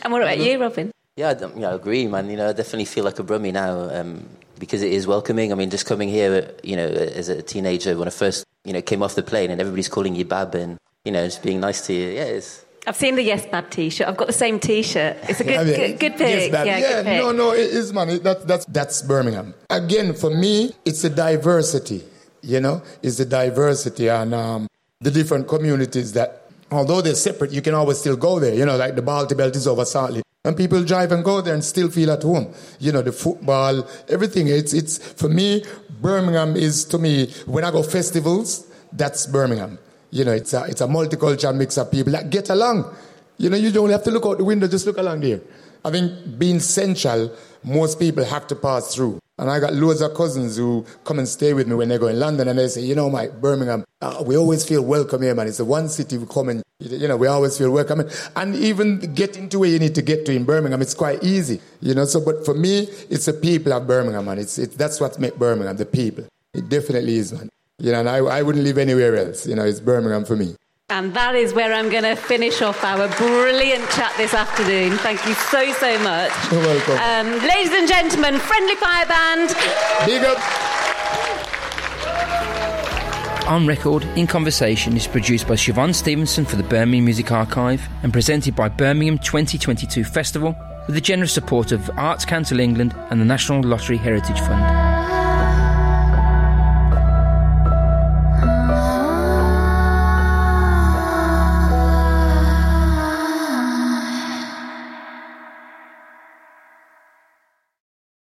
And what about you, Robin?
Yeah, I, don't- yeah, I agree, man. You know, I definitely feel like a Brummie now um, because it is welcoming. I mean, just coming here, you know, as a teenager when I first, you know, came off the plane and everybody's calling you Bab and you know, just being nice to you. Yeah, it's
I've seen the Yes Bab T-shirt. I've got the same T-shirt. It's a *laughs* good,
I mean,
good, good
yes,
pick.
that-
yeah,
yeah
good pick.
no, no, it is, man. It, that, that's, that's Birmingham. Again, for me, it's the diversity, you know, it's the diversity and um, the different communities that, although they're separate, you can always still go there. You know, like the Balti Belt is over Saltley. And people drive and go there and still feel at home. You know, the football, everything. It's, it's, for me, Birmingham is, to me, when I go festivals, that's Birmingham. You know, it's a, it's a multicultural mix of people that get along. You know, you don't have to look out the window, just look along there. I think being central, most people have to pass through. And I got loads of cousins who come and stay with me when they go in London and they say, you know, Mike, Birmingham, uh, we always feel welcome here, man. It's the one city we come and, you know, we always feel welcome. And even getting to where you need to get to in Birmingham, it's quite easy, you know. So, but for me, it's the people of Birmingham, man. It's, it, that's what makes Birmingham, the people. It definitely is, man. You know, and I, I wouldn't live anywhere else. You know, it's Birmingham for me.
And that is where I'm going to finish off our brilliant chat this afternoon. Thank you so, so much.
You're welcome.
Um, ladies and gentlemen, Friendly Fire Band.
Big up.
On Record in Conversation is produced by Siobhan Stevenson for the Birmingham Music Archive and presented by Birmingham 2022 Festival with the generous support of Arts Council England and the National Lottery Heritage Fund.